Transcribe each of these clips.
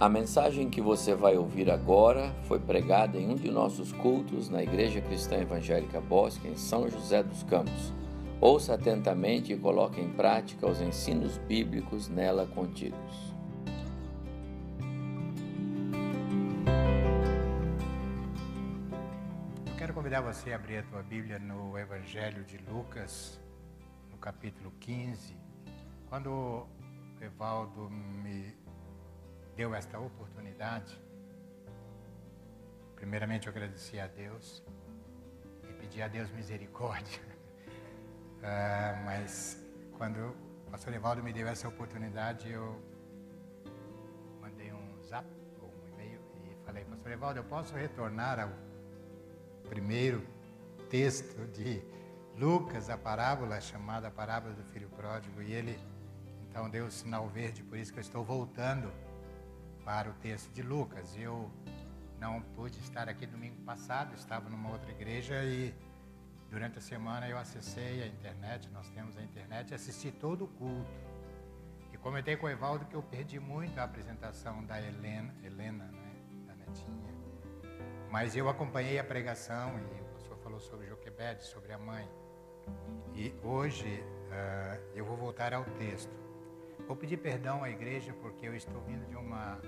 A mensagem que você vai ouvir agora foi pregada em um de nossos cultos na Igreja Cristã Evangélica Bosque, em São José dos Campos. Ouça atentamente e coloque em prática os ensinos bíblicos nela contidos. Eu quero convidar você a abrir a tua Bíblia no Evangelho de Lucas, no capítulo 15. Quando Evaldo me deu esta oportunidade, primeiramente eu agradeci a Deus e pedi a Deus misericórdia. uh, mas quando o pastor Evaldo me deu essa oportunidade, eu mandei um zap ou um e-mail e falei, pastor Evaldo, eu posso retornar ao primeiro texto de Lucas, a parábola chamada parábola do filho pródigo, e ele então deu o sinal verde, por isso que eu estou voltando para o texto de Lucas. Eu não pude estar aqui domingo passado, estava numa outra igreja e durante a semana eu acessei a internet, nós temos a internet, assisti todo o culto. E comentei com o Evaldo que eu perdi muito a apresentação da Helena, Helena né, da netinha. Mas eu acompanhei a pregação e o pastor falou sobre Joquebede, sobre a mãe. E hoje uh, eu vou voltar ao texto. Vou pedir perdão à igreja porque eu estou vindo de uma,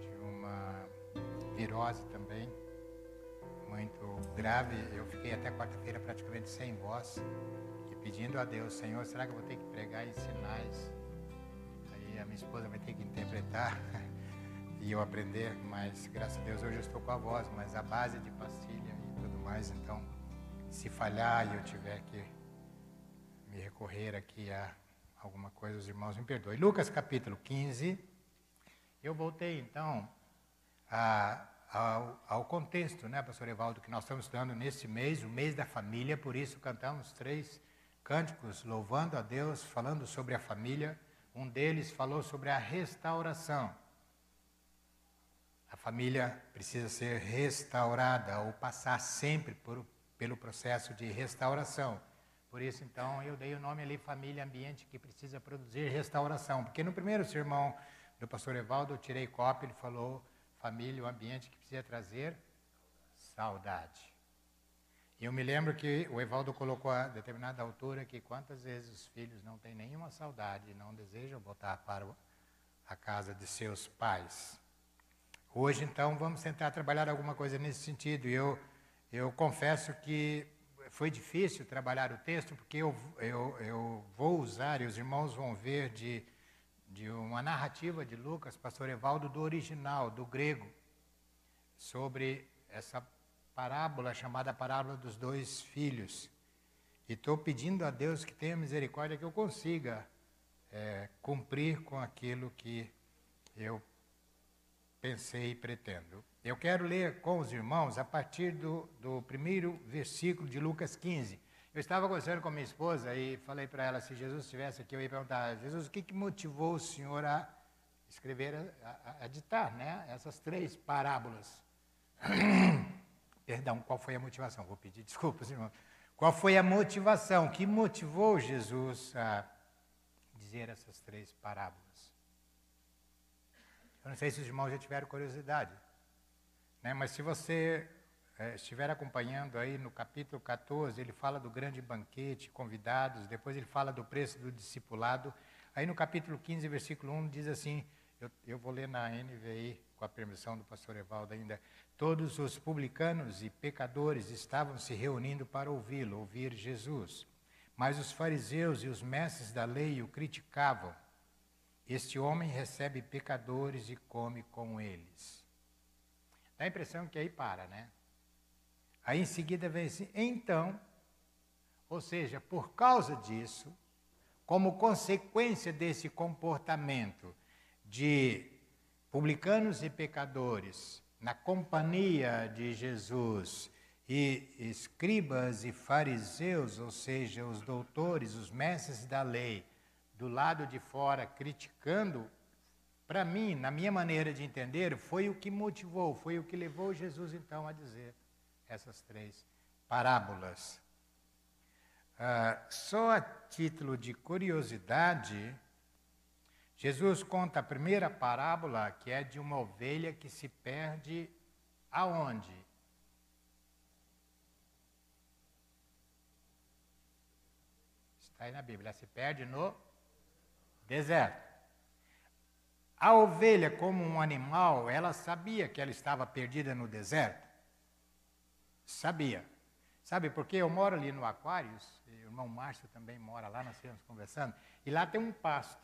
de uma virose também, muito grave. Eu fiquei até quarta-feira praticamente sem voz e pedindo a Deus, Senhor, será que eu vou ter que pregar em sinais? Aí a minha esposa vai ter que interpretar e eu aprender, mas graças a Deus hoje eu estou com a voz, mas a base de pastilha e tudo mais, então se falhar e eu tiver que me recorrer aqui a alguma coisa, os irmãos me perdoem. Lucas capítulo 15. Eu voltei então a, ao, ao, contexto, né, pastor Evaldo, que nós estamos estudando nesse mês, o mês da família, por isso cantamos três cânticos louvando a Deus, falando sobre a família. Um deles falou sobre a restauração. A família precisa ser restaurada ou passar sempre por, pelo processo de restauração. Por isso, então, eu dei o nome ali Família Ambiente que precisa produzir restauração. Porque no primeiro sermão do pastor Evaldo, eu tirei cópia, ele falou família, o ambiente que precisa trazer saudade. E eu me lembro que o Evaldo colocou a determinada altura que quantas vezes os filhos não têm nenhuma saudade, não desejam voltar para a casa de seus pais. Hoje, então, vamos tentar trabalhar alguma coisa nesse sentido. E eu, eu confesso que foi difícil trabalhar o texto, porque eu, eu, eu vou usar, e os irmãos vão ver, de, de uma narrativa de Lucas, pastor Evaldo, do original, do grego, sobre essa parábola chamada parábola dos dois filhos. E estou pedindo a Deus que tenha misericórdia, que eu consiga é, cumprir com aquilo que eu pensei e pretendo. Eu quero ler com os irmãos a partir do, do primeiro versículo de Lucas 15. Eu estava conversando com minha esposa e falei para ela, se Jesus estivesse aqui, eu ia perguntar, Jesus, o que, que motivou o Senhor a escrever, a, a, ditar né, essas três parábolas? Perdão, qual foi a motivação? Vou pedir desculpas, irmão. Qual foi a motivação que motivou Jesus a dizer essas três parábolas? Eu não sei se os irmãos já tiveram curiosidade. Né? Mas se você é, estiver acompanhando aí no capítulo 14, ele fala do grande banquete, convidados, depois ele fala do preço do discipulado. Aí no capítulo 15, versículo 1, diz assim: eu, eu vou ler na NVI, com a permissão do pastor Evaldo ainda. Todos os publicanos e pecadores estavam se reunindo para ouvi-lo, ouvir Jesus. Mas os fariseus e os mestres da lei o criticavam. Este homem recebe pecadores e come com eles. Dá a impressão que aí para, né? Aí em seguida vem assim, então, ou seja, por causa disso, como consequência desse comportamento de publicanos e pecadores na companhia de Jesus e escribas e fariseus, ou seja, os doutores, os mestres da lei, do lado de fora criticando para mim, na minha maneira de entender, foi o que motivou, foi o que levou Jesus então a dizer essas três parábolas. Uh, só a título de curiosidade, Jesus conta a primeira parábola, que é de uma ovelha que se perde aonde? Está aí na Bíblia, se perde no deserto. A ovelha, como um animal, ela sabia que ela estava perdida no deserto? Sabia. Sabe por quê? Eu moro ali no Aquários, o irmão Márcio também mora lá, nós estamos conversando, e lá tem um pasto.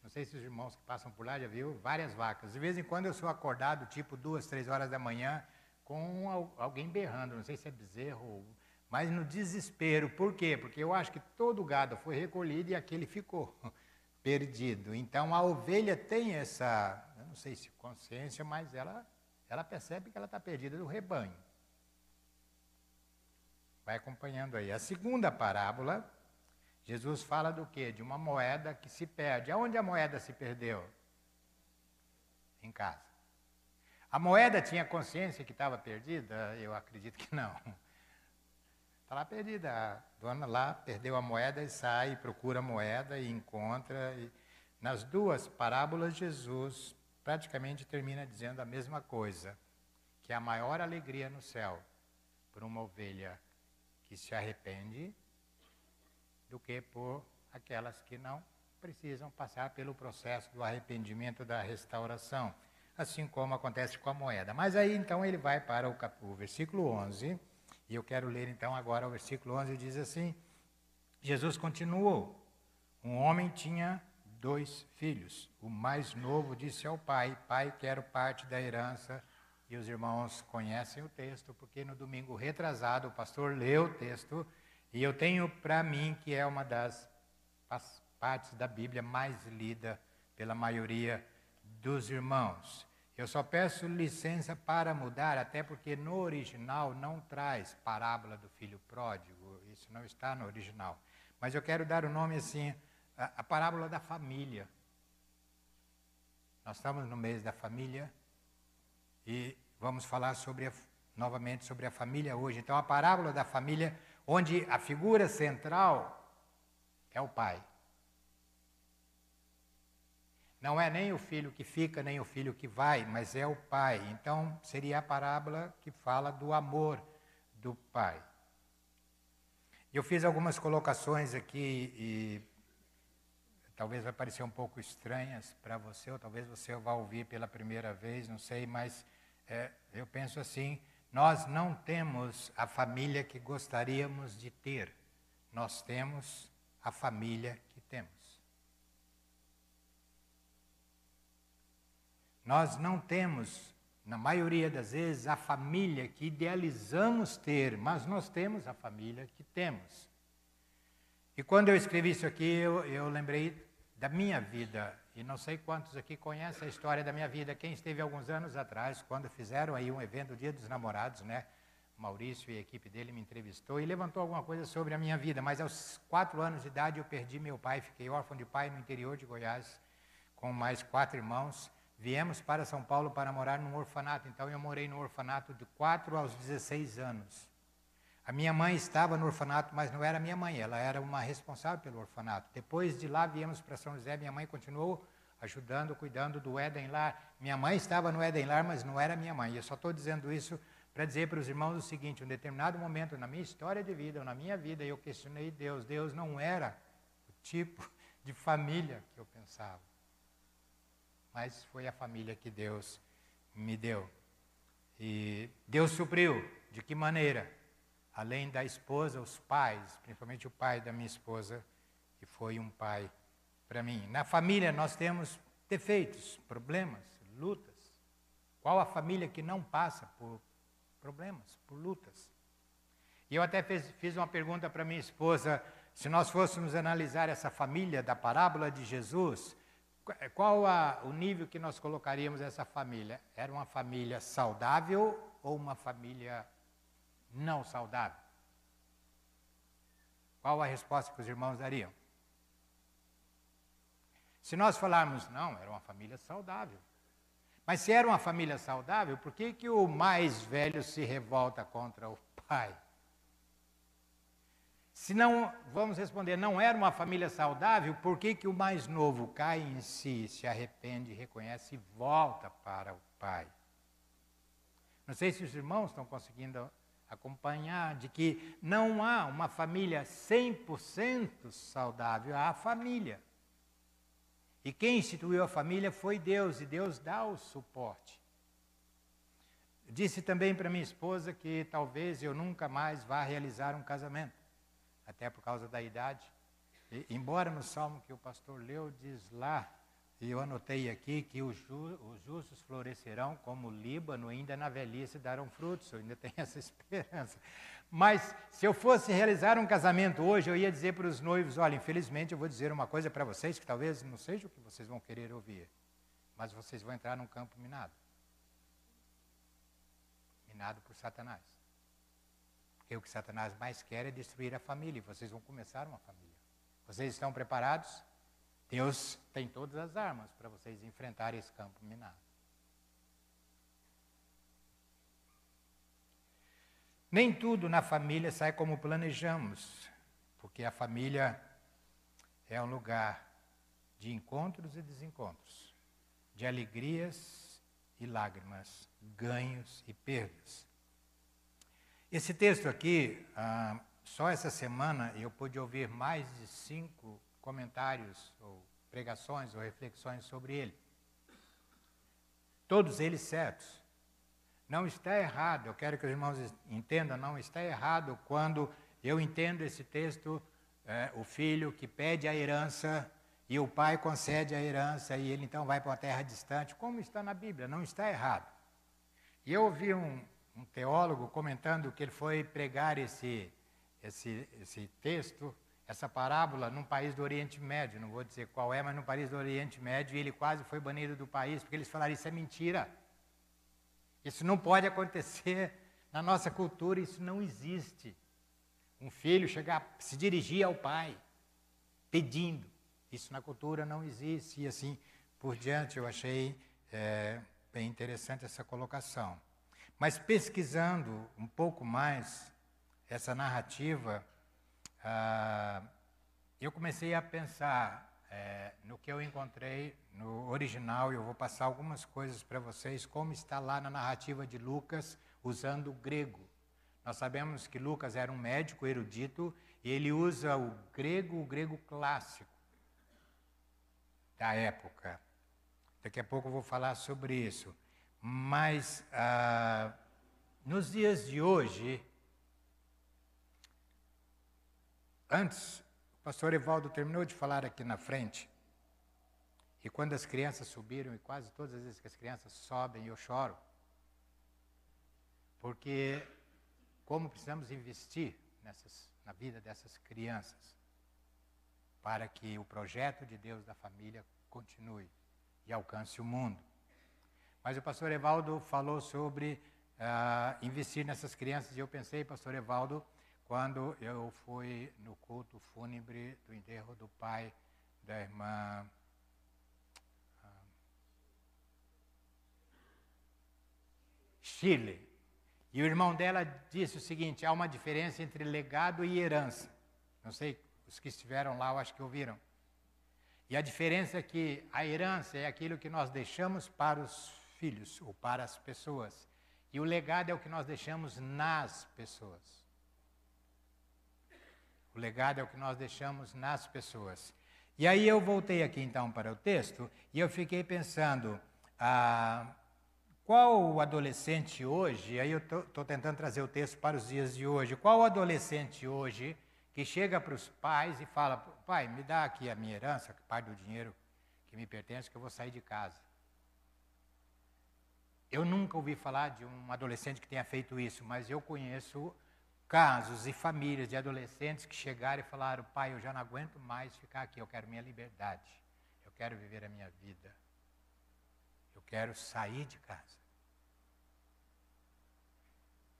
Não sei se os irmãos que passam por lá já viu várias vacas. De vez em quando eu sou acordado, tipo duas, três horas da manhã, com alguém berrando. Não sei se é bezerro, mas no desespero. Por quê? Porque eu acho que todo o gado foi recolhido e aquele ficou perdido. Então a ovelha tem essa, não sei se consciência, mas ela, ela percebe que ela está perdida do rebanho. Vai acompanhando aí. A segunda parábola Jesus fala do quê? De uma moeda que se perde. Aonde a moeda se perdeu? Em casa. A moeda tinha consciência que estava perdida? Eu acredito que não. Está lá perdida. A dona lá perdeu a moeda e sai, procura a moeda e encontra. E nas duas parábolas, Jesus praticamente termina dizendo a mesma coisa: que a maior alegria no céu por uma ovelha que se arrepende do que por aquelas que não precisam passar pelo processo do arrependimento da restauração, assim como acontece com a moeda. Mas aí então ele vai para o, cap... o versículo 11, e eu quero ler então agora o versículo 11, diz assim: Jesus continuou: Um homem tinha dois filhos. O mais novo disse ao pai: Pai, quero parte da herança. E os irmãos conhecem o texto, porque no domingo retrasado o pastor leu o texto e eu tenho para mim que é uma das partes da Bíblia mais lida pela maioria dos irmãos. Eu só peço licença para mudar, até porque no original não traz parábola do filho pródigo, isso não está no original. Mas eu quero dar o nome assim, a, a parábola da família. Nós estamos no mês da família e vamos falar sobre a, novamente sobre a família hoje. Então, a parábola da família onde a figura central é o pai. Não é nem o filho que fica, nem o filho que vai, mas é o pai. Então, seria a parábola que fala do amor do pai. Eu fiz algumas colocações aqui e talvez vai parecer um pouco estranhas para você, ou talvez você vá ouvir pela primeira vez, não sei, mas é, eu penso assim: nós não temos a família que gostaríamos de ter, nós temos a família que temos. Nós não temos, na maioria das vezes, a família que idealizamos ter, mas nós temos a família que temos. E quando eu escrevi isso aqui, eu, eu lembrei da minha vida. E não sei quantos aqui conhecem a história da minha vida. Quem esteve alguns anos atrás, quando fizeram aí um evento, Dia dos Namorados, né? Maurício e a equipe dele me entrevistou e levantou alguma coisa sobre a minha vida. Mas aos quatro anos de idade eu perdi meu pai, fiquei órfão de pai no interior de Goiás, com mais quatro irmãos. Viemos para São Paulo para morar num orfanato. Então eu morei no orfanato de 4 aos 16 anos. A minha mãe estava no orfanato, mas não era minha mãe, ela era uma responsável pelo orfanato. Depois de lá viemos para São José, minha mãe continuou ajudando, cuidando do Éden Lar. Minha mãe estava no Éden Lar, mas não era minha mãe. Eu só estou dizendo isso para dizer para os irmãos o seguinte: um determinado momento na minha história de vida, ou na minha vida, eu questionei Deus. Deus não era o tipo de família que eu pensava. Mas foi a família que Deus me deu. E Deus supriu. De que maneira? além da esposa, os pais, principalmente o pai da minha esposa, que foi um pai para mim. Na família nós temos defeitos, problemas, lutas. Qual a família que não passa por problemas, por lutas? E eu até fez, fiz uma pergunta para minha esposa: se nós fôssemos analisar essa família da parábola de Jesus, qual a, o nível que nós colocaríamos essa família? Era uma família saudável ou uma família não saudável? Qual a resposta que os irmãos dariam? Se nós falarmos, não, era uma família saudável. Mas se era uma família saudável, por que, que o mais velho se revolta contra o pai? Se não, vamos responder, não era uma família saudável, por que, que o mais novo cai em si, se arrepende, reconhece e volta para o pai? Não sei se os irmãos estão conseguindo acompanhar de que não há uma família 100% saudável, há família. E quem instituiu a família foi Deus, e Deus dá o suporte. Disse também para minha esposa que talvez eu nunca mais vá realizar um casamento até por causa da idade. E, embora no salmo que o pastor leu diz lá, e eu anotei aqui que os, ju, os justos florescerão como o Líbano, ainda na velhice darão frutos, eu ainda tenho essa esperança. Mas se eu fosse realizar um casamento hoje, eu ia dizer para os noivos: olha, infelizmente eu vou dizer uma coisa para vocês que talvez não seja o que vocês vão querer ouvir, mas vocês vão entrar num campo minado minado por Satanás. Porque o que Satanás mais quer é destruir a família. E vocês vão começar uma família. Vocês estão preparados? Deus tem todas as armas para vocês enfrentarem esse campo minado. Nem tudo na família sai como planejamos, porque a família é um lugar de encontros e desencontros, de alegrias e lágrimas, ganhos e perdas. Esse texto aqui, ah, só essa semana eu pude ouvir mais de cinco comentários, ou pregações, ou reflexões sobre ele. Todos eles certos. Não está errado, eu quero que os irmãos entendam, não está errado quando eu entendo esse texto, é, o filho que pede a herança e o pai concede a herança e ele então vai para uma terra distante, como está na Bíblia, não está errado. E eu ouvi um, um teólogo comentando que ele foi pregar esse, esse, esse texto, essa parábola, num país do Oriente Médio. Não vou dizer qual é, mas num país do Oriente Médio, e ele quase foi banido do país, porque eles falaram: Isso é mentira. Isso não pode acontecer na nossa cultura, isso não existe. Um filho chegar, se dirigir ao pai, pedindo. Isso na cultura não existe. E assim por diante, eu achei é, bem interessante essa colocação. Mas pesquisando um pouco mais essa narrativa, ah, eu comecei a pensar é, no que eu encontrei no original e eu vou passar algumas coisas para vocês, como está lá na narrativa de Lucas, usando o grego. Nós sabemos que Lucas era um médico erudito e ele usa o grego, o grego clássico da época. Daqui a pouco eu vou falar sobre isso. Mas ah, nos dias de hoje, antes, o pastor Evaldo terminou de falar aqui na frente, e quando as crianças subiram, e quase todas as vezes que as crianças sobem, eu choro, porque como precisamos investir nessas, na vida dessas crianças, para que o projeto de Deus da família continue e alcance o mundo. Mas o pastor Evaldo falou sobre uh, investir nessas crianças e eu pensei, pastor Evaldo, quando eu fui no culto fúnebre do enterro do pai da irmã. Chile. E o irmão dela disse o seguinte: há uma diferença entre legado e herança. Não sei, os que estiveram lá, eu acho que ouviram. E a diferença é que a herança é aquilo que nós deixamos para os filhos ou para as pessoas. E o legado é o que nós deixamos nas pessoas. O legado é o que nós deixamos nas pessoas. E aí eu voltei aqui então para o texto e eu fiquei pensando, ah, qual o adolescente hoje, aí eu estou tentando trazer o texto para os dias de hoje, qual o adolescente hoje que chega para os pais e fala, pai, me dá aqui a minha herança, parte do dinheiro que me pertence, que eu vou sair de casa. Eu nunca ouvi falar de um adolescente que tenha feito isso, mas eu conheço casos e famílias de adolescentes que chegaram e falaram: pai, eu já não aguento mais ficar aqui, eu quero minha liberdade, eu quero viver a minha vida, eu quero sair de casa.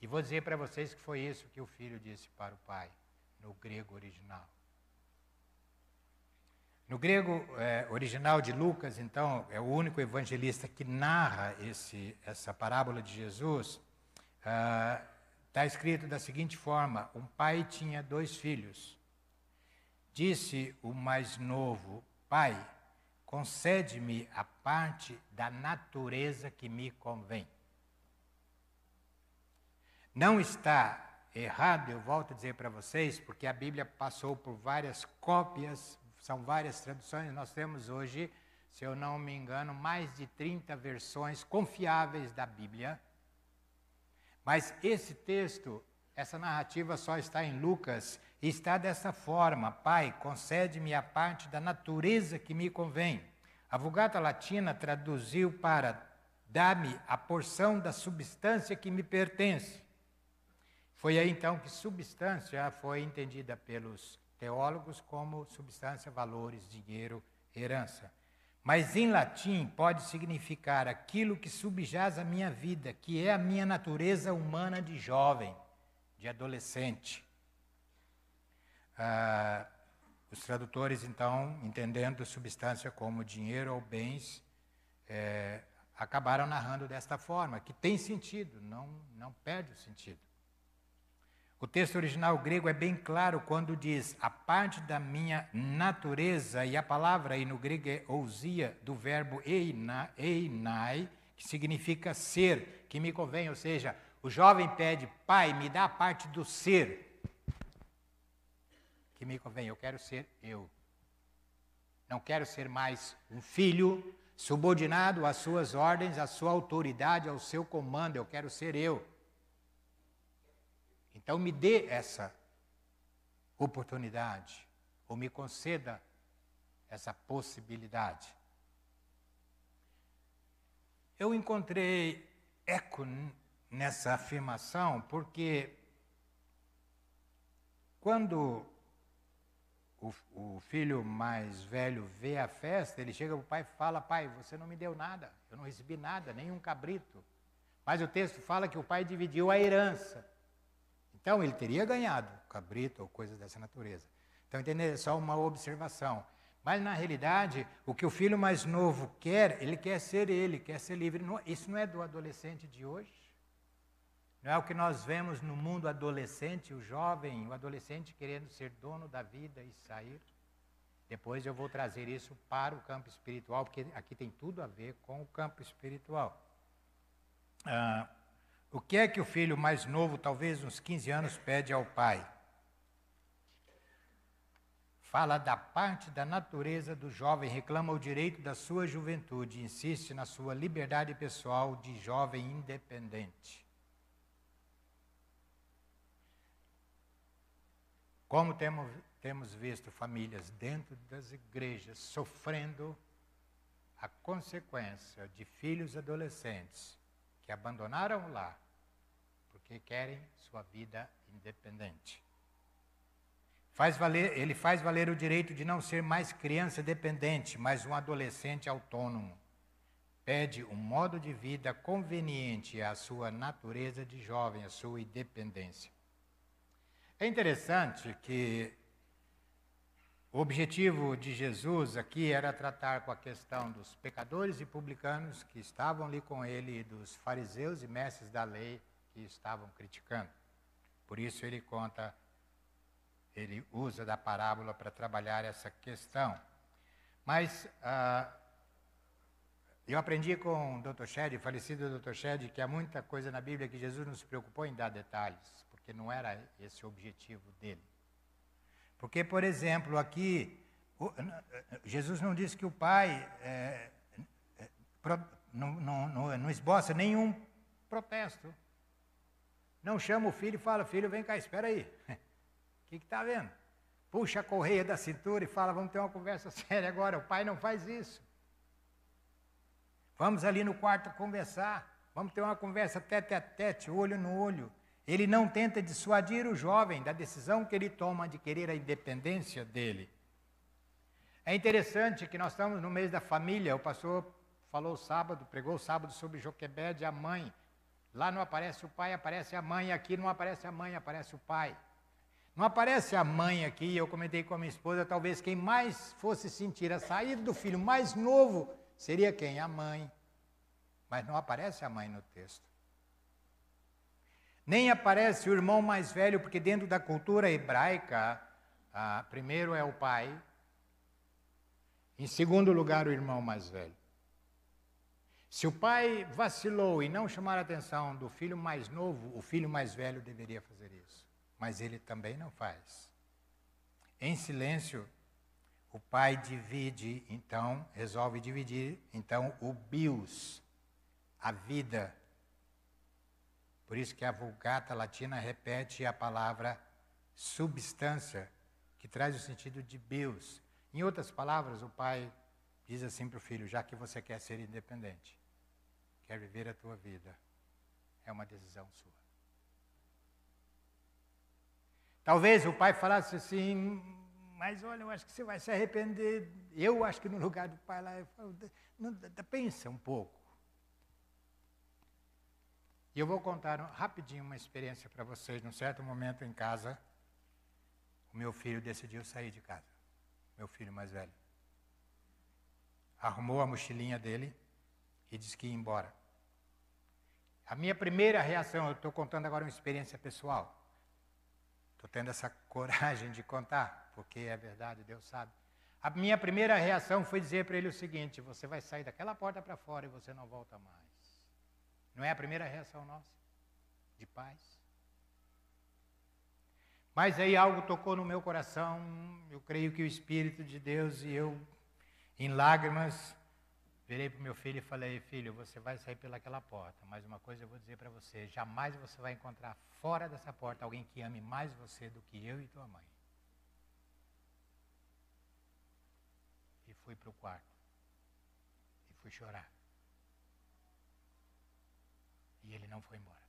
E vou dizer para vocês que foi isso que o filho disse para o pai, no grego original. No grego é, original de Lucas, então, é o único evangelista que narra esse, essa parábola de Jesus. Está escrito da seguinte forma: um pai tinha dois filhos. Disse o mais novo: Pai, concede-me a parte da natureza que me convém. Não está errado, eu volto a dizer para vocês, porque a Bíblia passou por várias cópias, são várias traduções, nós temos hoje, se eu não me engano, mais de 30 versões confiáveis da Bíblia. Mas esse texto, essa narrativa só está em Lucas e está dessa forma: Pai, concede-me a parte da natureza que me convém. A Vulgata Latina traduziu para dá-me a porção da substância que me pertence. Foi aí então que substância foi entendida pelos teólogos como substância, valores, dinheiro, herança. Mas em latim pode significar aquilo que subjaz a minha vida, que é a minha natureza humana de jovem, de adolescente. Ah, os tradutores, então, entendendo substância como dinheiro ou bens, é, acabaram narrando desta forma, que tem sentido, não, não perde o sentido. O texto original grego é bem claro quando diz a parte da minha natureza, e a palavra aí no grego é ousia, do verbo einai, que significa ser, que me convém, ou seja, o jovem pede, pai, me dá a parte do ser, que me convém, eu quero ser eu. Não quero ser mais um filho subordinado às suas ordens, à sua autoridade, ao seu comando, eu quero ser eu. Então me dê essa oportunidade, ou me conceda essa possibilidade. Eu encontrei eco nessa afirmação porque quando o, o, filho mais velho vê a festa, ele chega para o pai e fala: Pai, você não me deu nada, eu não recebi nada, nenhum cabrito. Mas o texto fala que o pai dividiu a herança. Então ele teria ganhado cabrito ou coisas dessa natureza. Então, entender é só uma observação. Mas na realidade, o que o filho mais novo quer, ele quer ser ele, quer ser livre. Isso não é do adolescente de hoje. Não é o que nós vemos no mundo adolescente, o jovem, o adolescente querendo ser dono da vida e sair. Depois eu vou trazer isso para o campo espiritual, porque aqui tem tudo a ver com o campo espiritual. Ah, o que é que o filho mais novo, talvez uns 15 anos, pede ao pai? Fala da parte da natureza do jovem, reclama o direito da sua juventude, insiste na sua liberdade pessoal de jovem independente. Como temos, temos visto famílias dentro das igrejas sofrendo a consequência de filhos adolescentes que abandonaram o lar porque querem sua vida independente. Faz valer, ele faz valer o direito de não ser mais criança dependente, mas um adolescente autônomo. Pede um modo de vida conveniente à sua natureza de jovem, à sua independência. É interessante que o objetivo de Jesus aqui era tratar com a questão dos pecadores e publicanos que estavam ali com ele, dos fariseus e mestres da lei que estavam criticando. Por isso ele conta, ele usa da parábola para trabalhar essa questão. Mas ah, eu aprendi com o Dr. Shedd, falecido Dr. Shedd, que há muita coisa na Bíblia que Jesus não se preocupou em dar detalhes, porque não era esse o objetivo dele. Porque, por exemplo, aqui, o, Jesus não disse que o Pai é, é, não, não, não, não esboça nenhum protesto. Não chama o filho e fala, filho, vem cá, espera aí. O que está vendo? Puxa a correia da cintura e fala, vamos ter uma conversa séria agora. O pai não faz isso. Vamos ali no quarto conversar. Vamos ter uma conversa tete a tete, olho no olho. Ele não tenta dissuadir o jovem da decisão que ele toma de querer a independência dele. É interessante que nós estamos no mês da família. O pastor falou sábado, pregou sábado sobre Joquebede, a mãe. Lá não aparece o pai, aparece a mãe, aqui não aparece a mãe, aparece o pai. Não aparece a mãe aqui, eu comentei com a minha esposa, talvez quem mais fosse sentir a saída do filho mais novo seria quem? A mãe. Mas não aparece a mãe no texto. Nem aparece o irmão mais velho, porque dentro da cultura hebraica, ah, primeiro é o pai, em segundo lugar, o irmão mais velho. Se o pai vacilou e não chamar a atenção do filho mais novo, o filho mais velho deveria fazer isso. Mas ele também não faz. Em silêncio, o pai divide, então, resolve dividir, então, o bios, a vida. Por isso que a Vulgata Latina repete a palavra substância, que traz o sentido de bios. Em outras palavras, o pai diz assim para o filho: já que você quer ser independente, quer viver a tua vida, é uma decisão sua. Talvez o pai falasse assim, mas olha, eu acho que você vai se arrepender. Eu acho que no lugar do pai lá, eu falo, pensa um pouco. E eu vou contar rapidinho uma experiência para vocês. Num certo momento em casa, o meu filho decidiu sair de casa. Meu filho mais velho. Arrumou a mochilinha dele e disse que ia embora. A minha primeira reação, eu estou contando agora uma experiência pessoal. Estou tendo essa coragem de contar, porque é verdade, Deus sabe. A minha primeira reação foi dizer para ele o seguinte: você vai sair daquela porta para fora e você não volta mais. Não é a primeira reação nossa? De paz? Mas aí algo tocou no meu coração, eu creio que o Espírito de Deus e eu, em lágrimas, Virei para o meu filho e falei: Filho, você vai sair pelaquela porta, mas uma coisa eu vou dizer para você: jamais você vai encontrar fora dessa porta alguém que ame mais você do que eu e tua mãe. E fui para o quarto. E fui chorar. E ele não foi embora.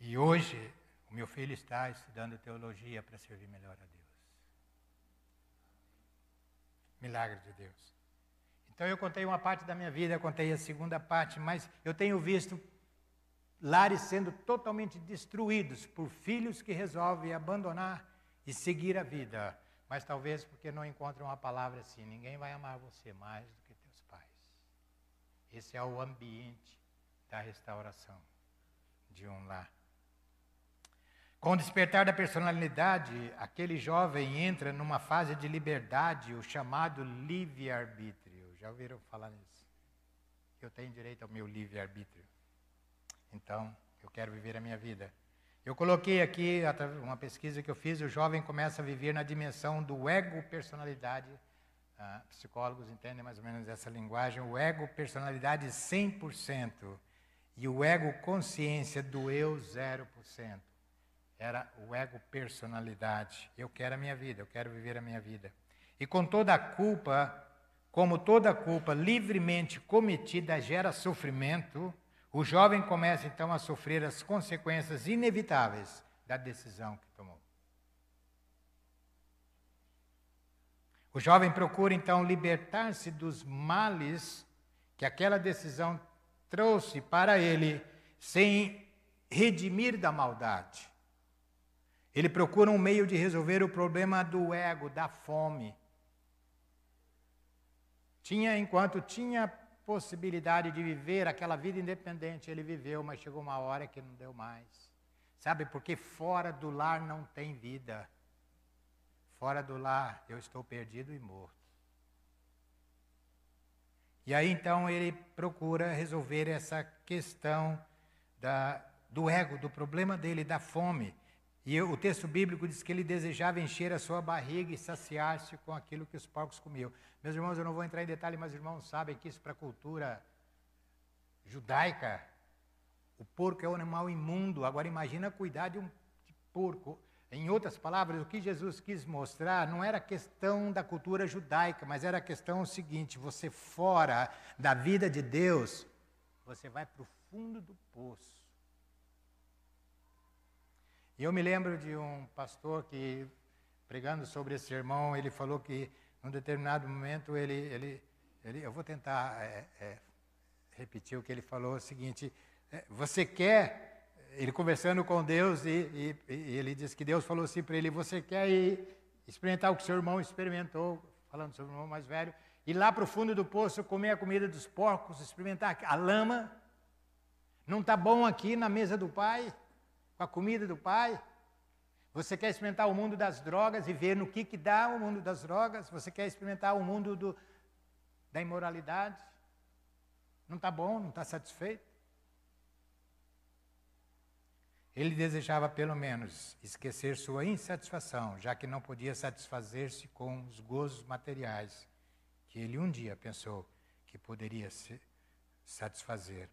E hoje, o meu filho está estudando teologia para servir melhor a Deus. Milagre de Deus. Então eu contei uma parte da minha vida, eu contei a segunda parte, mas eu tenho visto lares sendo totalmente destruídos por filhos que resolvem abandonar e seguir a vida. Mas talvez porque não encontram uma palavra assim: ninguém vai amar você mais do que teus pais. Esse é o ambiente da restauração de um lar. Com o despertar da personalidade, aquele jovem entra numa fase de liberdade, o chamado livre-arbítrio. Já ouviram falar nisso? Eu tenho direito ao meu livre-arbítrio. Então, eu quero viver a minha vida. Eu coloquei aqui uma pesquisa que eu fiz, o jovem começa a viver na dimensão do ego-personalidade. Ah, psicólogos entendem mais ou menos essa linguagem. O ego-personalidade 100% e o ego-consciência do eu 0% era o ego personalidade. Eu quero a minha vida, eu quero viver a minha vida. E com toda a culpa, como toda culpa livremente cometida gera sofrimento, o jovem começa então a sofrer as consequências inevitáveis da decisão que tomou. O jovem procura então libertar-se dos males que aquela decisão trouxe para ele, sem redimir da maldade. Ele procura um meio de resolver o problema do ego, da fome. Tinha, enquanto tinha possibilidade de viver aquela vida independente, ele viveu, mas chegou uma hora que não deu mais. Sabe, porque fora do lar não tem vida. Fora do lar eu estou perdido e morto. E aí então ele procura resolver essa questão da, do ego, do problema dele, da fome. E o texto bíblico diz que ele desejava encher a sua barriga e saciar-se com aquilo que os porcos comiam. Meus irmãos, eu não vou entrar em detalhe, mas os irmãos sabem que isso para a cultura judaica, o porco é um animal imundo. Agora imagina cuidar de um de porco. Em outras palavras, o que Jesus quis mostrar não era questão da cultura judaica, mas era a questão seguinte: você fora da vida de Deus, você vai para o fundo do poço. E eu me lembro de um pastor que, pregando sobre esse sermão, ele falou que, num determinado momento, ele, ele, ele eu vou tentar é, é, repetir o que ele falou, o seguinte, é, você quer, ele conversando com Deus, e, e, e ele disse que Deus falou assim para ele, você quer ir experimentar o que seu irmão experimentou, falando sobre o irmão mais velho, ir lá para o fundo do poço, comer a comida dos porcos, experimentar a lama, Não está bom aqui na mesa do pai, com a comida do pai? Você quer experimentar o mundo das drogas e ver no que, que dá o mundo das drogas? Você quer experimentar o mundo do, da imoralidade? Não está bom, não está satisfeito? Ele desejava pelo menos esquecer sua insatisfação, já que não podia satisfazer-se com os gozos materiais que ele um dia pensou que poderia se satisfazer.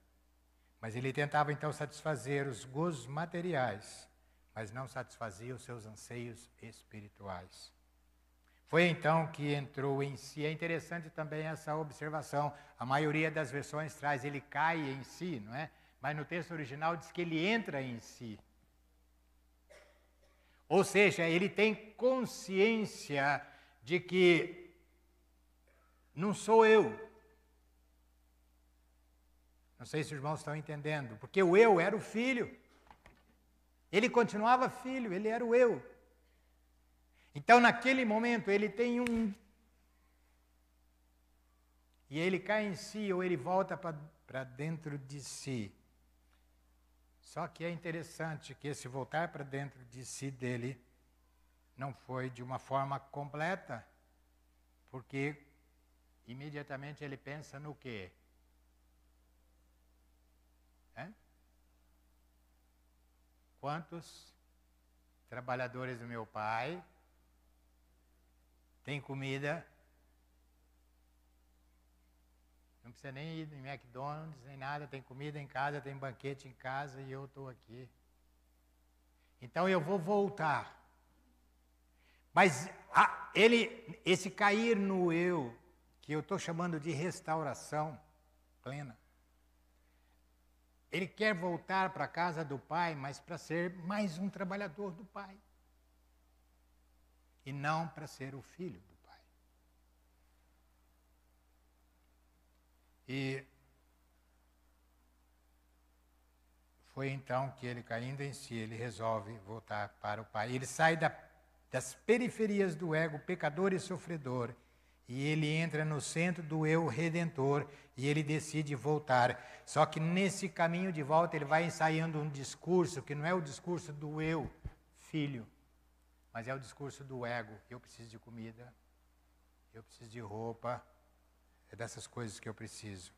Mas ele tentava então satisfazer os gozos materiais, mas não satisfazia os seus anseios espirituais. Foi então que entrou em si. É interessante também essa observação. A maioria das versões traz ele cai em si, não é? Mas no texto original diz que ele entra em si. Ou seja, ele tem consciência de que não sou eu. Não sei se os irmãos estão entendendo, porque o eu era o filho. Ele continuava filho, ele era o eu. Então, naquele momento, ele tem um. E ele cai em si, ou ele volta para dentro de si. Só que é interessante que esse voltar para dentro de si dele não foi de uma forma completa, porque imediatamente ele pensa no quê? É? Quantos trabalhadores do meu pai têm comida? Não precisa nem ir em McDonald's, nem nada, tem comida em casa, tem banquete em casa e eu estou aqui. Então eu vou voltar. Mas ah, ele, esse cair no eu, que eu estou chamando de restauração plena, ele quer voltar para a casa do pai, mas para ser mais um trabalhador do pai. E não para ser o filho do pai. E foi então que ele, caindo em si, ele resolve voltar para o pai. Ele sai da, das periferias do ego pecador e sofredor e ele entra no centro do eu redentor e ele decide voltar. Só que nesse caminho de volta ele vai ensaiando um discurso que não é o discurso do eu, filho, mas é o discurso do ego. Eu preciso de comida, eu preciso de roupa, é dessas coisas que eu preciso.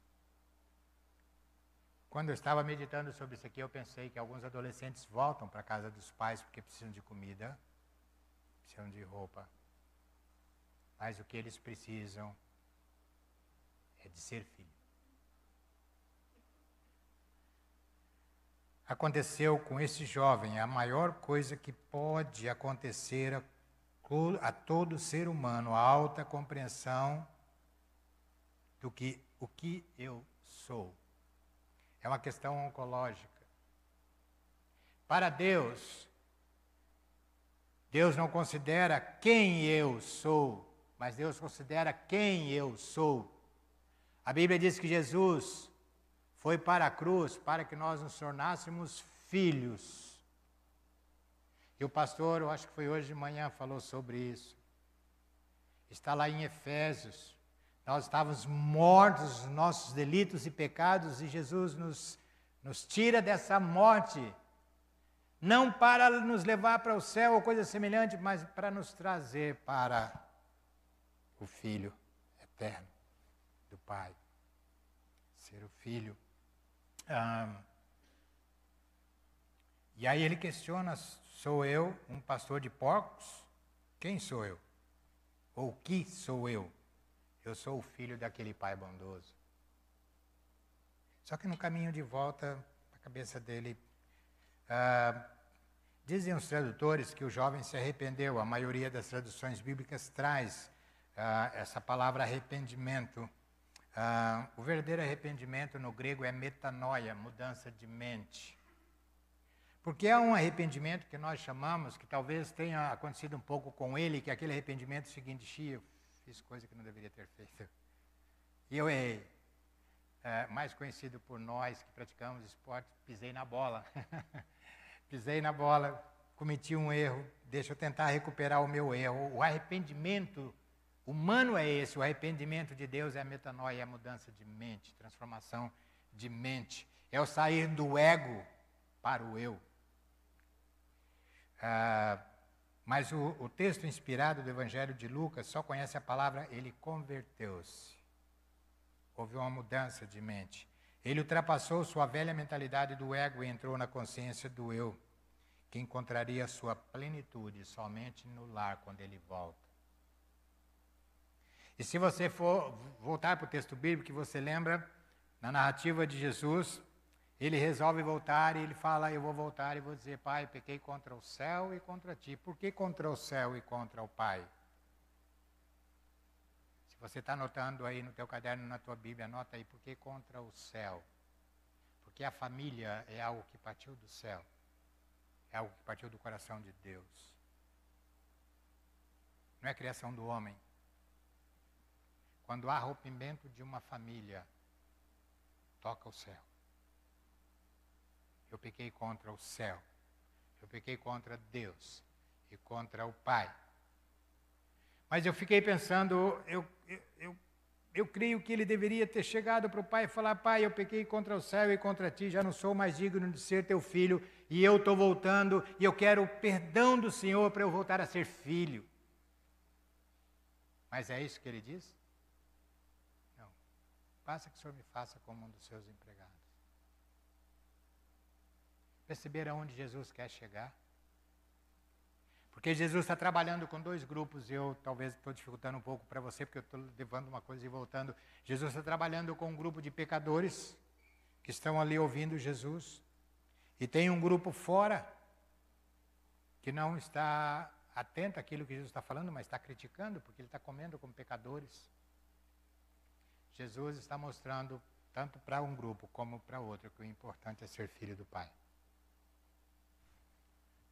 Quando eu estava meditando sobre isso aqui, eu pensei que alguns adolescentes voltam para a casa dos pais porque precisam de comida, precisam de roupa. Mas o que eles precisam é de ser filho. Aconteceu com esse jovem a maior coisa que pode acontecer a, a todo ser humano, a alta compreensão do que o que eu sou. É uma questão oncológica. Para Deus, Deus não considera quem eu sou, mas Deus considera quem eu sou. A Bíblia diz que Jesus foi para a cruz para que nós nos tornássemos filhos. E o pastor, eu acho que foi hoje de manhã, falou sobre isso. Está lá em Efésios. Nós estávamos mortos nos nossos delitos e pecados e Jesus nos, nos tira dessa morte. Não para nos levar para o céu ou coisa semelhante, mas para nos trazer para o Filho eterno do Pai. Ser o Filho. Ah, e aí ele questiona: sou eu um pastor de porcos? Quem sou eu? Ou que sou eu? Eu sou o filho daquele pai bondoso. Só que no caminho de volta, a cabeça dele. Ah, dizem os tradutores que o jovem se arrependeu. A maioria das traduções bíblicas traz ah, essa palavra arrependimento. Ah, o verdadeiro arrependimento no grego é metanoia, mudança de mente. Porque é um arrependimento que nós chamamos, que talvez tenha acontecido um pouco com ele, que é aquele arrependimento seguinte, Xia, fiz coisa que não deveria ter feito. E eu errei. É, mais conhecido por nós que praticamos esporte, pisei na bola. pisei na bola, cometi um erro, deixa eu tentar recuperar o meu erro. O arrependimento humano é esse, o arrependimento de Deus é a metanoia, é a mudança de mente, transformação de mente. É o sair do ego para o eu. Ah, mas o, o texto inspirado do Evangelho de Lucas só conhece a palavra ele converteu-se. Houve uma mudança de mente. Ele ultrapassou sua velha mentalidade do ego e entrou na consciência do eu, que encontraria sua plenitude somente no lar quando ele volta. E se você for voltar para o texto bíblico, que você lembra, na narrativa de Jesus, ele resolve voltar e ele fala: Eu vou voltar e vou dizer, Pai, pequei contra o céu e contra ti. Por que contra o céu e contra o Pai? Se você está anotando aí no teu caderno, na tua Bíblia, anota aí, por que contra o céu? Porque a família é algo que partiu do céu, é algo que partiu do coração de Deus. Não é criação do homem. Quando há rompimento de uma família, toca o céu. Eu pequei contra o céu. Eu pequei contra Deus e contra o Pai. Mas eu fiquei pensando, eu, eu, eu, eu creio que ele deveria ter chegado para o pai e falar: Pai, eu pequei contra o céu e contra ti, já não sou mais digno de ser teu filho, e eu estou voltando, e eu quero o perdão do Senhor para eu voltar a ser filho. Mas é isso que ele diz? Faça que o Senhor me faça como um dos seus empregados. Perceber aonde Jesus quer chegar? Porque Jesus está trabalhando com dois grupos, e eu talvez estou dificultando um pouco para você, porque eu estou levando uma coisa e voltando. Jesus está trabalhando com um grupo de pecadores que estão ali ouvindo Jesus, e tem um grupo fora que não está atento àquilo que Jesus está falando, mas está criticando, porque ele está comendo com pecadores. Jesus está mostrando, tanto para um grupo como para outro, que o importante é ser filho do Pai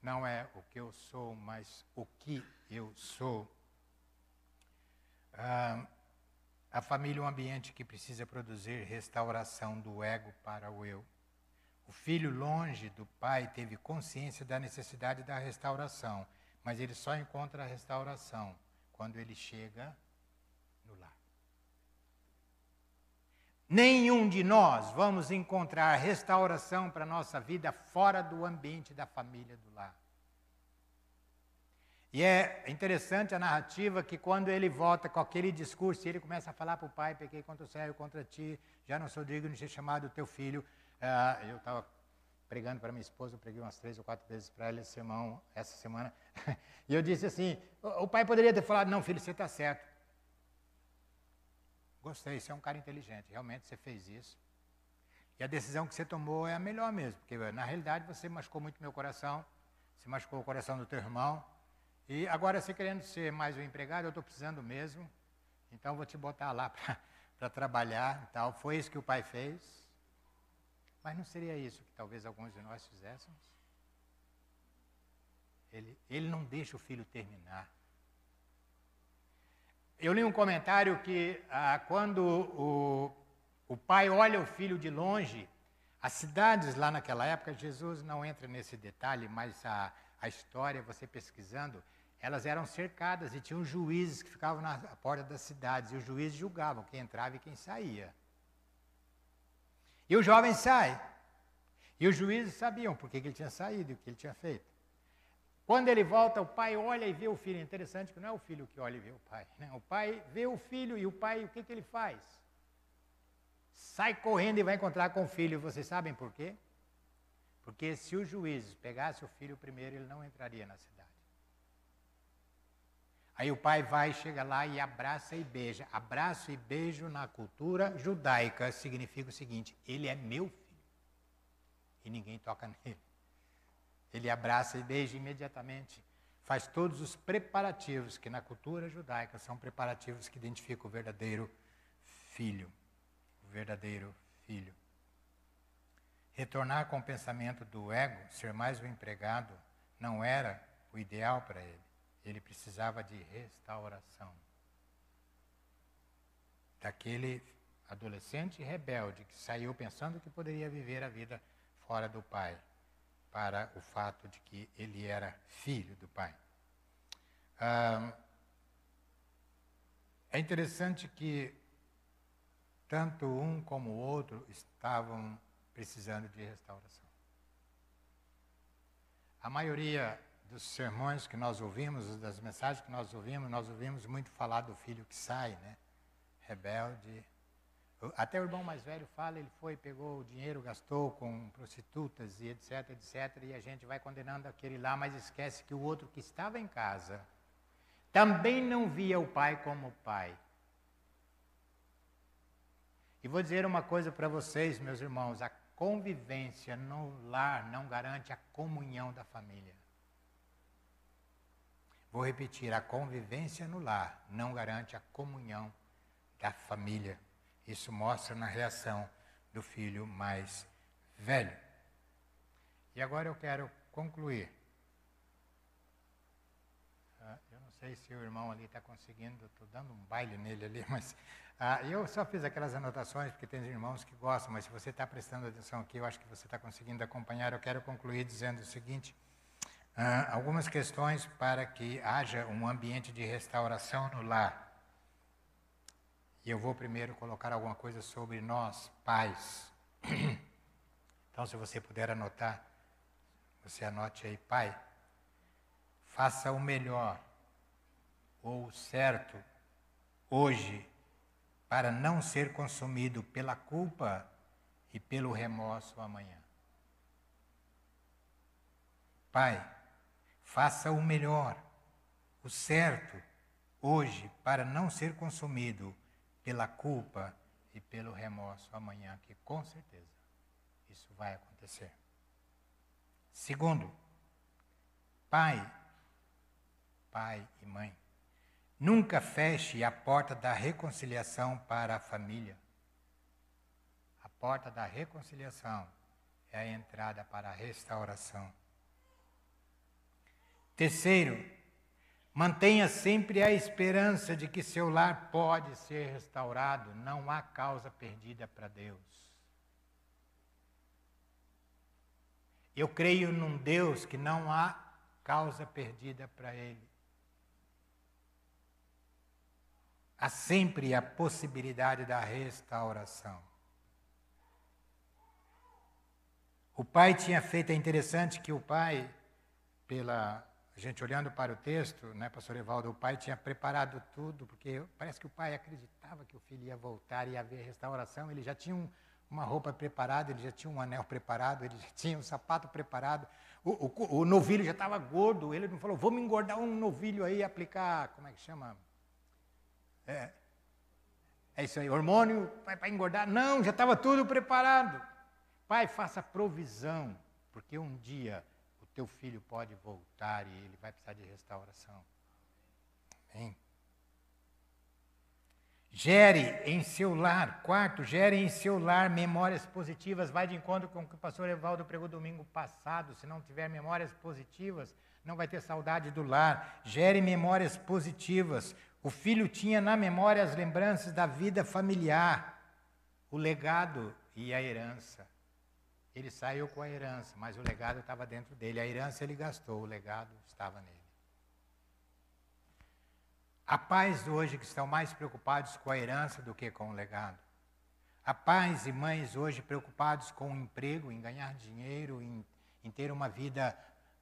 não é o que eu sou, mas o que eu sou. Ah, a família é um ambiente que precisa produzir restauração do ego para o eu. O filho, longe do pai, teve consciência da necessidade da restauração, mas ele só encontra a restauração quando ele chega no lar. Nenhum de nós vamos encontrar restauração para a nossa vida fora do ambiente da família do lar. E é interessante a narrativa que quando ele volta com aquele discurso, ele começa a falar para o pai, pequei contra o céu, contra ti, já não sou digno de ser chamado teu filho. Uh, eu estava pregando para minha esposa, eu preguei umas três ou quatro vezes para ela esse essa semana, e eu disse assim, o pai poderia ter falado, não filho, você está certo. Gostei, você é um cara inteligente, realmente você fez isso. E a decisão que você tomou é a melhor mesmo, porque na realidade você machucou muito meu coração, você machucou o coração do teu irmão. E agora você querendo ser mais um empregado, eu estou precisando mesmo, então vou te botar lá para trabalhar tal. Foi isso que o pai fez. Mas não seria isso que talvez alguns de nós fizéssemos? Ele, ele não deixa o filho terminar. Eu li um comentário que ah, quando o, o pai olha o filho de longe, as cidades lá naquela época, Jesus não entra nesse detalhe, mas a, a história, você pesquisando, elas eram cercadas e tinham juízes que ficavam na porta das cidades, e os juízes julgavam quem entrava e quem saía. E o jovem sai. E os juízes sabiam por que ele tinha saído e o que ele tinha feito. Quando ele volta, o pai olha e vê o filho. Interessante que não é o filho que olha e vê o pai. Né? O pai vê o filho e o pai, o que, que ele faz? Sai correndo e vai encontrar com o filho. Vocês sabem por quê? Porque se os juízes pegassem o filho primeiro, ele não entraria na cidade. Aí o pai vai, chega lá e abraça e beija. Abraço e beijo na cultura judaica significa o seguinte: ele é meu filho. E ninguém toca nele. Ele abraça e beija imediatamente. Faz todos os preparativos, que na cultura judaica são preparativos que identificam o verdadeiro filho. O verdadeiro filho. Retornar com o pensamento do ego, ser mais um empregado, não era o ideal para ele. Ele precisava de restauração. Daquele adolescente rebelde que saiu pensando que poderia viver a vida fora do pai, para o fato de que ele era filho do pai. Ah, é interessante que tanto um como o outro estavam precisando de restauração. A maioria dos sermões que nós ouvimos, das mensagens que nós ouvimos, nós ouvimos muito falar do filho que sai, né? Rebelde. Até o irmão mais velho fala, ele foi, pegou o dinheiro, gastou com prostitutas e etc, etc, e a gente vai condenando aquele lá, mas esquece que o outro que estava em casa também não via o pai como pai. E vou dizer uma coisa para vocês, meus irmãos: a convivência no lar não garante a comunhão da família. Vou repetir: a convivência no lar não garante a comunhão da família. Isso mostra na reação do filho mais velho. E agora eu quero concluir. Ah, eu não sei se o irmão ali está conseguindo, estou dando um baile nele ali, mas ah, eu só fiz aquelas anotações porque tem irmãos que gostam, mas se você está prestando atenção aqui, eu acho que você está conseguindo acompanhar. Eu quero concluir dizendo o seguinte: ah, algumas questões para que haja um ambiente de restauração no lar. E eu vou primeiro colocar alguma coisa sobre nós, pais. Então, se você puder anotar, você anote aí, pai. Faça o melhor ou o certo hoje para não ser consumido pela culpa e pelo remorso amanhã. Pai, faça o melhor, o certo, hoje, para não ser consumido pela culpa e pelo remorso amanhã, que com certeza isso vai acontecer. Segundo, pai, pai e mãe, Nunca feche a porta da reconciliação para a família. A porta da reconciliação é a entrada para a restauração. Terceiro, mantenha sempre a esperança de que seu lar pode ser restaurado, não há causa perdida para Deus. Eu creio num Deus que não há causa perdida para Ele. há sempre a possibilidade da restauração. O pai tinha feito, é interessante que o pai, pela a gente olhando para o texto, né, pastor Evaldo, o pai tinha preparado tudo, porque parece que o pai acreditava que o filho ia voltar e haver restauração, ele já tinha um, uma roupa preparada, ele já tinha um anel preparado, ele já tinha um sapato preparado, o, o, o novilho já estava gordo, ele não falou, vamos engordar um novilho aí aplicar, como é que chama? É, é isso aí, hormônio para engordar. Não, já estava tudo preparado. Pai, faça provisão, porque um dia teu filho pode voltar e ele vai precisar de restauração. Amém? Gere em seu lar, quarto, gere em seu lar memórias positivas. Vai de encontro com o que o pastor Evaldo pregou domingo passado. Se não tiver memórias positivas, não vai ter saudade do lar. Gere memórias positivas. O filho tinha na memória as lembranças da vida familiar, o legado e a herança. Ele saiu com a herança, mas o legado estava dentro dele. A herança ele gastou, o legado estava nele. Há pais hoje que estão mais preocupados com a herança do que com o legado. Há pais e mães hoje preocupados com o emprego, em ganhar dinheiro, em, em ter uma vida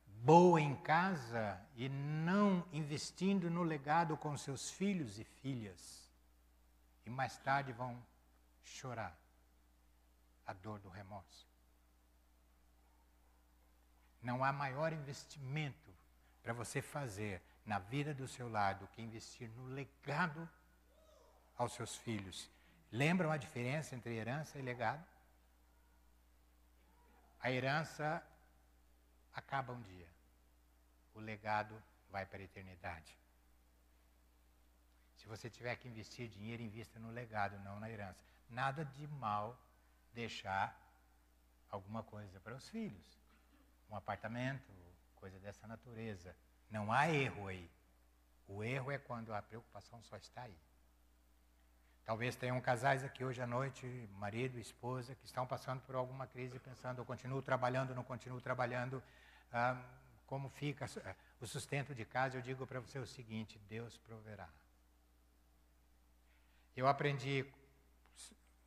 boa em casa e não investindo no legado com seus filhos e filhas. E mais tarde vão chorar a dor do remorso. Não há maior investimento para você fazer na vida do seu lar do que investir no legado aos seus filhos. Lembram a diferença entre herança e legado? A herança acaba um dia o legado vai para a eternidade. Se você tiver que investir dinheiro, invista no legado, não na herança. Nada de mal deixar alguma coisa para os filhos. Um apartamento, coisa dessa natureza. Não há erro aí. O erro é quando a preocupação só está aí. Talvez tenham casais aqui hoje à noite, marido esposa, que estão passando por alguma crise pensando, eu continuo trabalhando, não continuo trabalhando. Ah, como fica eh, o sustento de casa, eu digo para você o seguinte: Deus proverá. Eu aprendi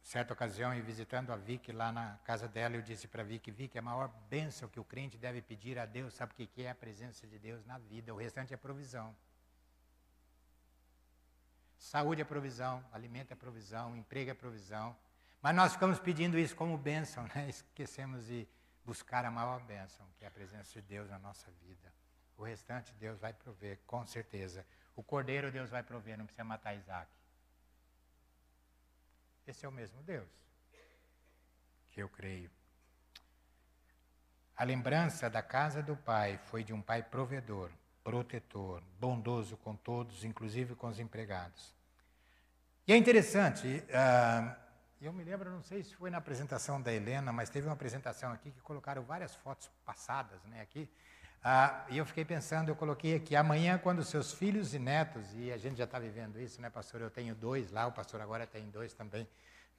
certa ocasião, e visitando a Vicky lá na casa dela, eu disse para a Vicky, Vicky, a maior bênção que o crente deve pedir a Deus, sabe o que é a presença de Deus na vida? O restante é provisão. Saúde é provisão, alimento é provisão, emprego é provisão. Mas nós ficamos pedindo isso como bênção, né? esquecemos de buscar a maior bênção, que é a presença de Deus na nossa vida. O restante Deus vai prover, com certeza. O cordeiro Deus vai prover, não precisa matar Isaac. Esse é o mesmo Deus que eu creio. A lembrança da casa do Pai foi de um Pai provedor, protetor, bondoso com todos, inclusive com os empregados. E é interessante, uh, eu me lembro, não sei se foi na apresentação da Helena, mas teve uma apresentação aqui que colocaram várias fotos passadas né, aqui. Uh, e eu fiquei pensando, eu coloquei aqui, amanhã, quando seus filhos e netos, e a gente já está vivendo isso, né, pastor? Eu tenho dois lá, o pastor agora tem dois também.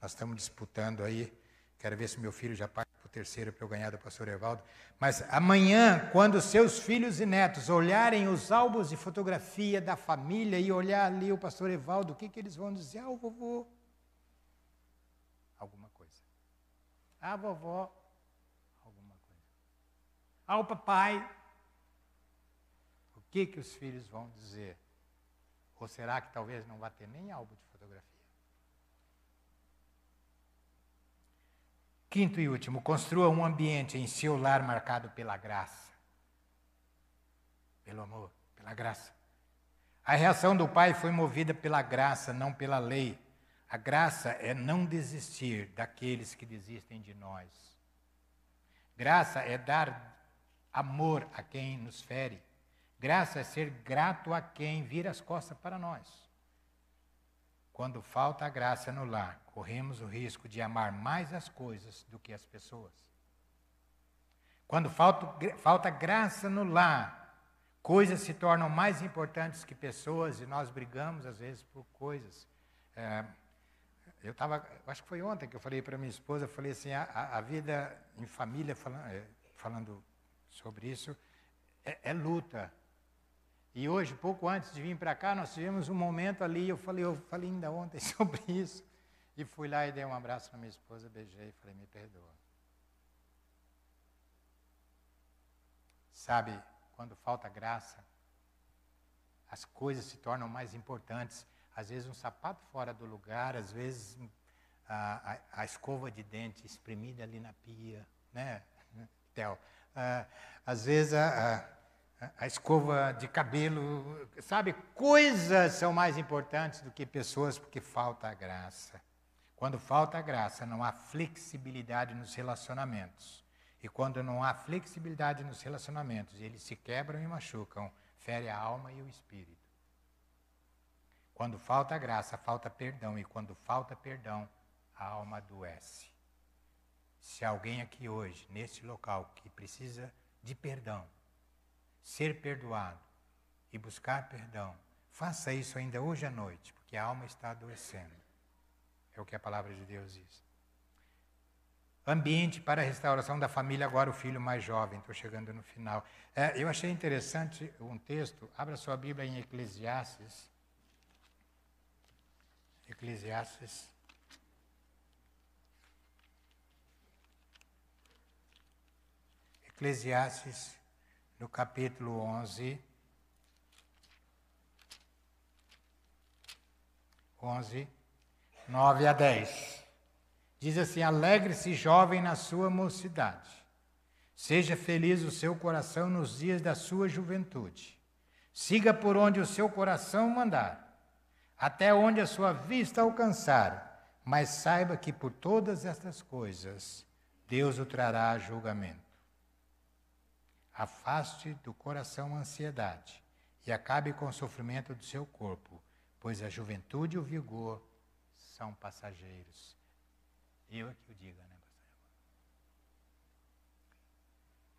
Nós estamos disputando aí. Quero ver se meu filho já parte para o terceiro para eu ganhar do pastor Evaldo. Mas amanhã, quando seus filhos e netos olharem os álbuns de fotografia da família e olhar ali o pastor Evaldo, o que, que eles vão dizer? Ah, o vovô. Alguma coisa. Ah, vovó. Alguma coisa. Ah, o papai. Que, que os filhos vão dizer? Ou será que talvez não vá ter nem álbum de fotografia? Quinto e último, construa um ambiente em seu lar marcado pela graça. Pelo amor, pela graça. A reação do pai foi movida pela graça, não pela lei. A graça é não desistir daqueles que desistem de nós. Graça é dar amor a quem nos fere. Graça é ser grato a quem vira as costas para nós. Quando falta a graça no lar, corremos o risco de amar mais as coisas do que as pessoas. Quando falta, falta graça no lar, coisas se tornam mais importantes que pessoas e nós brigamos às vezes por coisas. É, eu estava, acho que foi ontem que eu falei para minha esposa, eu falei assim, a, a vida em família, falando, é, falando sobre isso, é, é luta. E hoje, pouco antes de vir para cá, nós tivemos um momento ali, eu falei, eu falei ainda ontem sobre isso. E fui lá e dei um abraço na minha esposa, beijei e falei, me perdoa. Sabe, quando falta graça, as coisas se tornam mais importantes. Às vezes um sapato fora do lugar, às vezes a, a, a escova de dente espremida ali na pia, né, Theo? Ah, às vezes a, a escova de cabelo, sabe? Coisas são mais importantes do que pessoas porque falta a graça. Quando falta a graça, não há flexibilidade nos relacionamentos. E quando não há flexibilidade nos relacionamentos, eles se quebram e machucam, fere a alma e o espírito. Quando falta a graça, falta perdão. E quando falta perdão, a alma adoece. Se alguém aqui hoje, nesse local, que precisa de perdão, ser perdoado e buscar perdão, faça isso ainda hoje à noite, porque a alma está adoecendo. É o que a palavra de Deus diz. Ambiente para a restauração da família, agora o filho mais jovem, estou chegando no final. É, eu achei interessante um texto, abra sua Bíblia em Eclesiastes. Eclesiastes. Eclesiastes no capítulo 11, 11, 9 a 10. Diz assim: Alegre-se, jovem, na sua mocidade. Seja feliz o seu coração nos dias da sua juventude. Siga por onde o seu coração mandar, até onde a sua vista alcançar. Mas saiba que por todas estas coisas Deus o trará a julgamento. Afaste do coração a ansiedade e acabe com o sofrimento do seu corpo, pois a juventude e o vigor são passageiros. Eu é que o diga, né, pastor?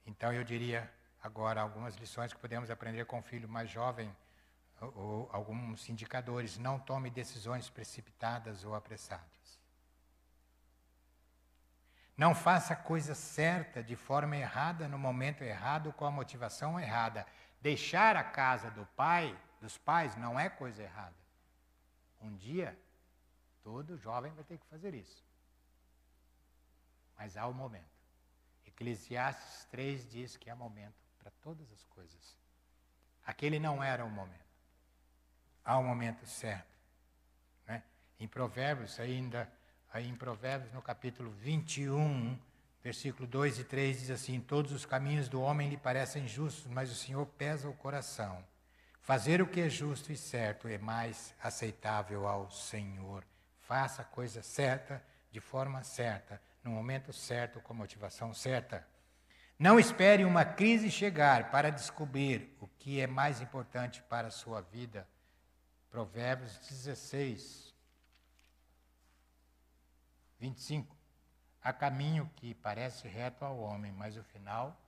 Então eu diria agora algumas lições que podemos aprender com o filho mais jovem, ou, ou alguns indicadores. Não tome decisões precipitadas ou apressadas. Não faça a coisa certa de forma errada, no momento errado, com a motivação errada. Deixar a casa do pai, dos pais, não é coisa errada. Um dia, todo jovem vai ter que fazer isso. Mas há o um momento. Eclesiastes 3 diz que há momento para todas as coisas. Aquele não era o momento. Há um momento certo. Né? Em Provérbios, ainda, aí em Provérbios, no capítulo 21, versículo 2 e 3, diz assim: Todos os caminhos do homem lhe parecem justos, mas o Senhor pesa o coração. Fazer o que é justo e certo é mais aceitável ao Senhor. Faça a coisa certa, de forma certa, no momento certo, com motivação certa. Não espere uma crise chegar para descobrir o que é mais importante para a sua vida. Provérbios 16, 25. Há caminho que parece reto ao homem, mas o final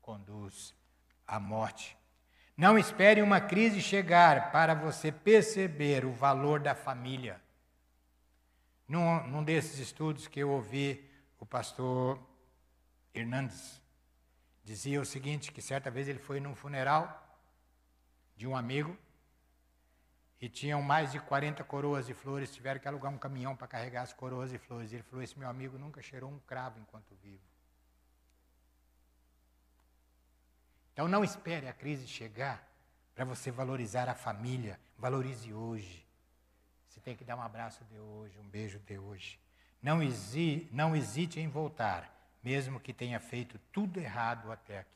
conduz à morte. Não espere uma crise chegar para você perceber o valor da família. Num, num desses estudos que eu ouvi, o pastor Hernandes dizia o seguinte: que certa vez ele foi num funeral de um amigo e tinham mais de 40 coroas de flores, tiveram que alugar um caminhão para carregar as coroas de flores. Ele falou: Esse meu amigo nunca cheirou um cravo enquanto vivo. Então não espere a crise chegar para você valorizar a família. Valorize hoje. Você tem que dar um abraço de hoje, um beijo de hoje. Não, exi, não hesite em voltar, mesmo que tenha feito tudo errado até aqui.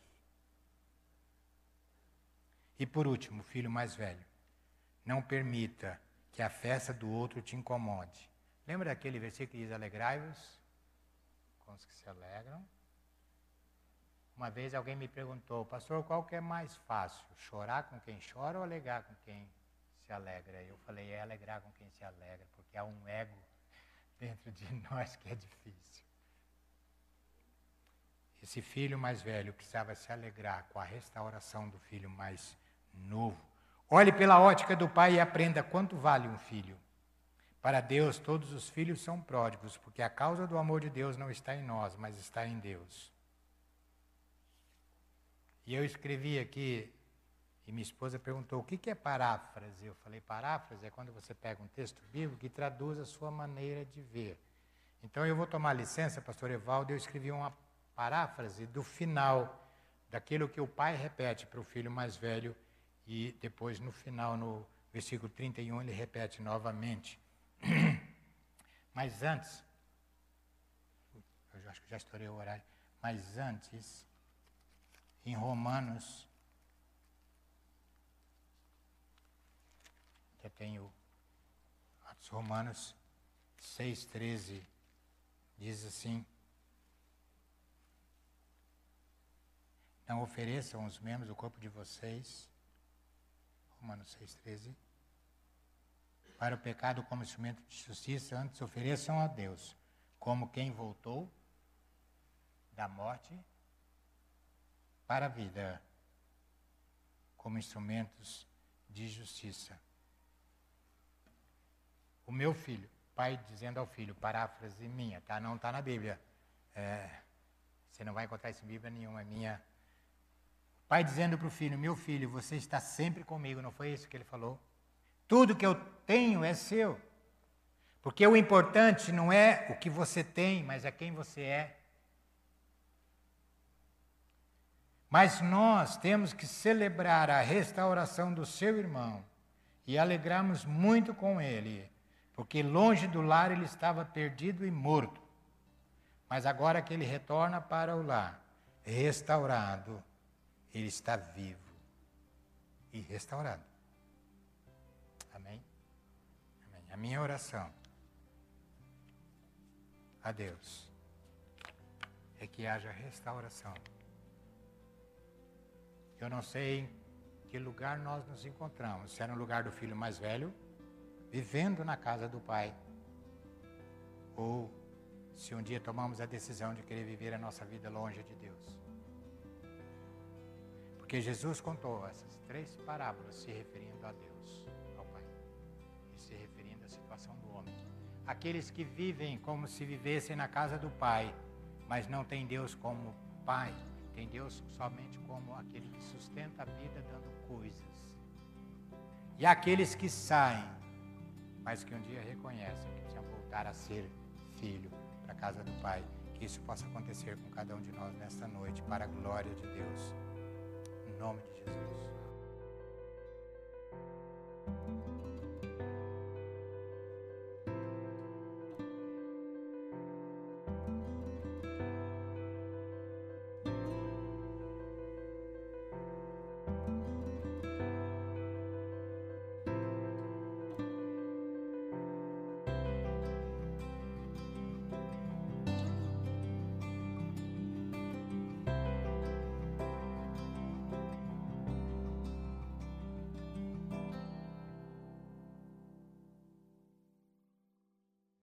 E por último, filho mais velho, não permita que a festa do outro te incomode. Lembra daquele versículo que diz: Alegrai-vos com os que se alegram? Uma vez alguém me perguntou, pastor, qual que é mais fácil? Chorar com quem chora ou alegrar com quem se alegra? Eu falei, é alegrar com quem se alegra, porque há um ego dentro de nós que é difícil. Esse filho mais velho precisava se alegrar com a restauração do filho mais novo. Olhe pela ótica do pai e aprenda quanto vale um filho. Para Deus, todos os filhos são pródigos, porque a causa do amor de Deus não está em nós, mas está em Deus. E eu escrevi aqui, e minha esposa perguntou: o que é paráfrase? Eu falei: paráfrase é quando você pega um texto bíblico e traduz a sua maneira de ver. Então eu vou tomar licença, pastor Evaldo, eu escrevi uma paráfrase do final, daquilo que o pai repete para o filho mais velho, e depois no final, no versículo 31, ele repete novamente. Mas antes, eu acho que já estourei o horário, mas antes, em Romanos, que eu tenho Atos Romanos 6,13, diz assim: Não ofereçam os membros do corpo de vocês, Romanos 6,13, para o pecado como instrumento de justiça, antes ofereçam a Deus, como quem voltou da morte para a vida como instrumentos de justiça. O meu filho, pai dizendo ao filho, paráfrase minha, tá? Não está na Bíblia. É, você não vai encontrar isso em Bíblia nenhuma, é minha. Pai dizendo para o filho, meu filho, você está sempre comigo, não foi isso que ele falou? Tudo que eu tenho é seu. Porque o importante não é o que você tem, mas é quem você é. Mas nós temos que celebrar a restauração do seu irmão e alegrarmos muito com ele, porque longe do lar ele estava perdido e morto. Mas agora que ele retorna para o lar, restaurado, ele está vivo e restaurado. Amém? Amém. A minha oração a Deus é que haja restauração eu não sei em que lugar nós nos encontramos. Se é no lugar do filho mais velho, vivendo na casa do pai, ou se um dia tomamos a decisão de querer viver a nossa vida longe de Deus. Porque Jesus contou essas três parábolas se referindo a Deus, ao Pai, e se referindo à situação do homem. Aqueles que vivem como se vivessem na casa do Pai, mas não têm Deus como Pai, tem Deus somente como aquele que sustenta a vida dando coisas. E aqueles que saem, mas que um dia reconhecem que precisam voltar a ser filho para a casa do Pai, Que isso possa acontecer com cada um de nós nesta noite, para a glória de Deus nome de Jesus.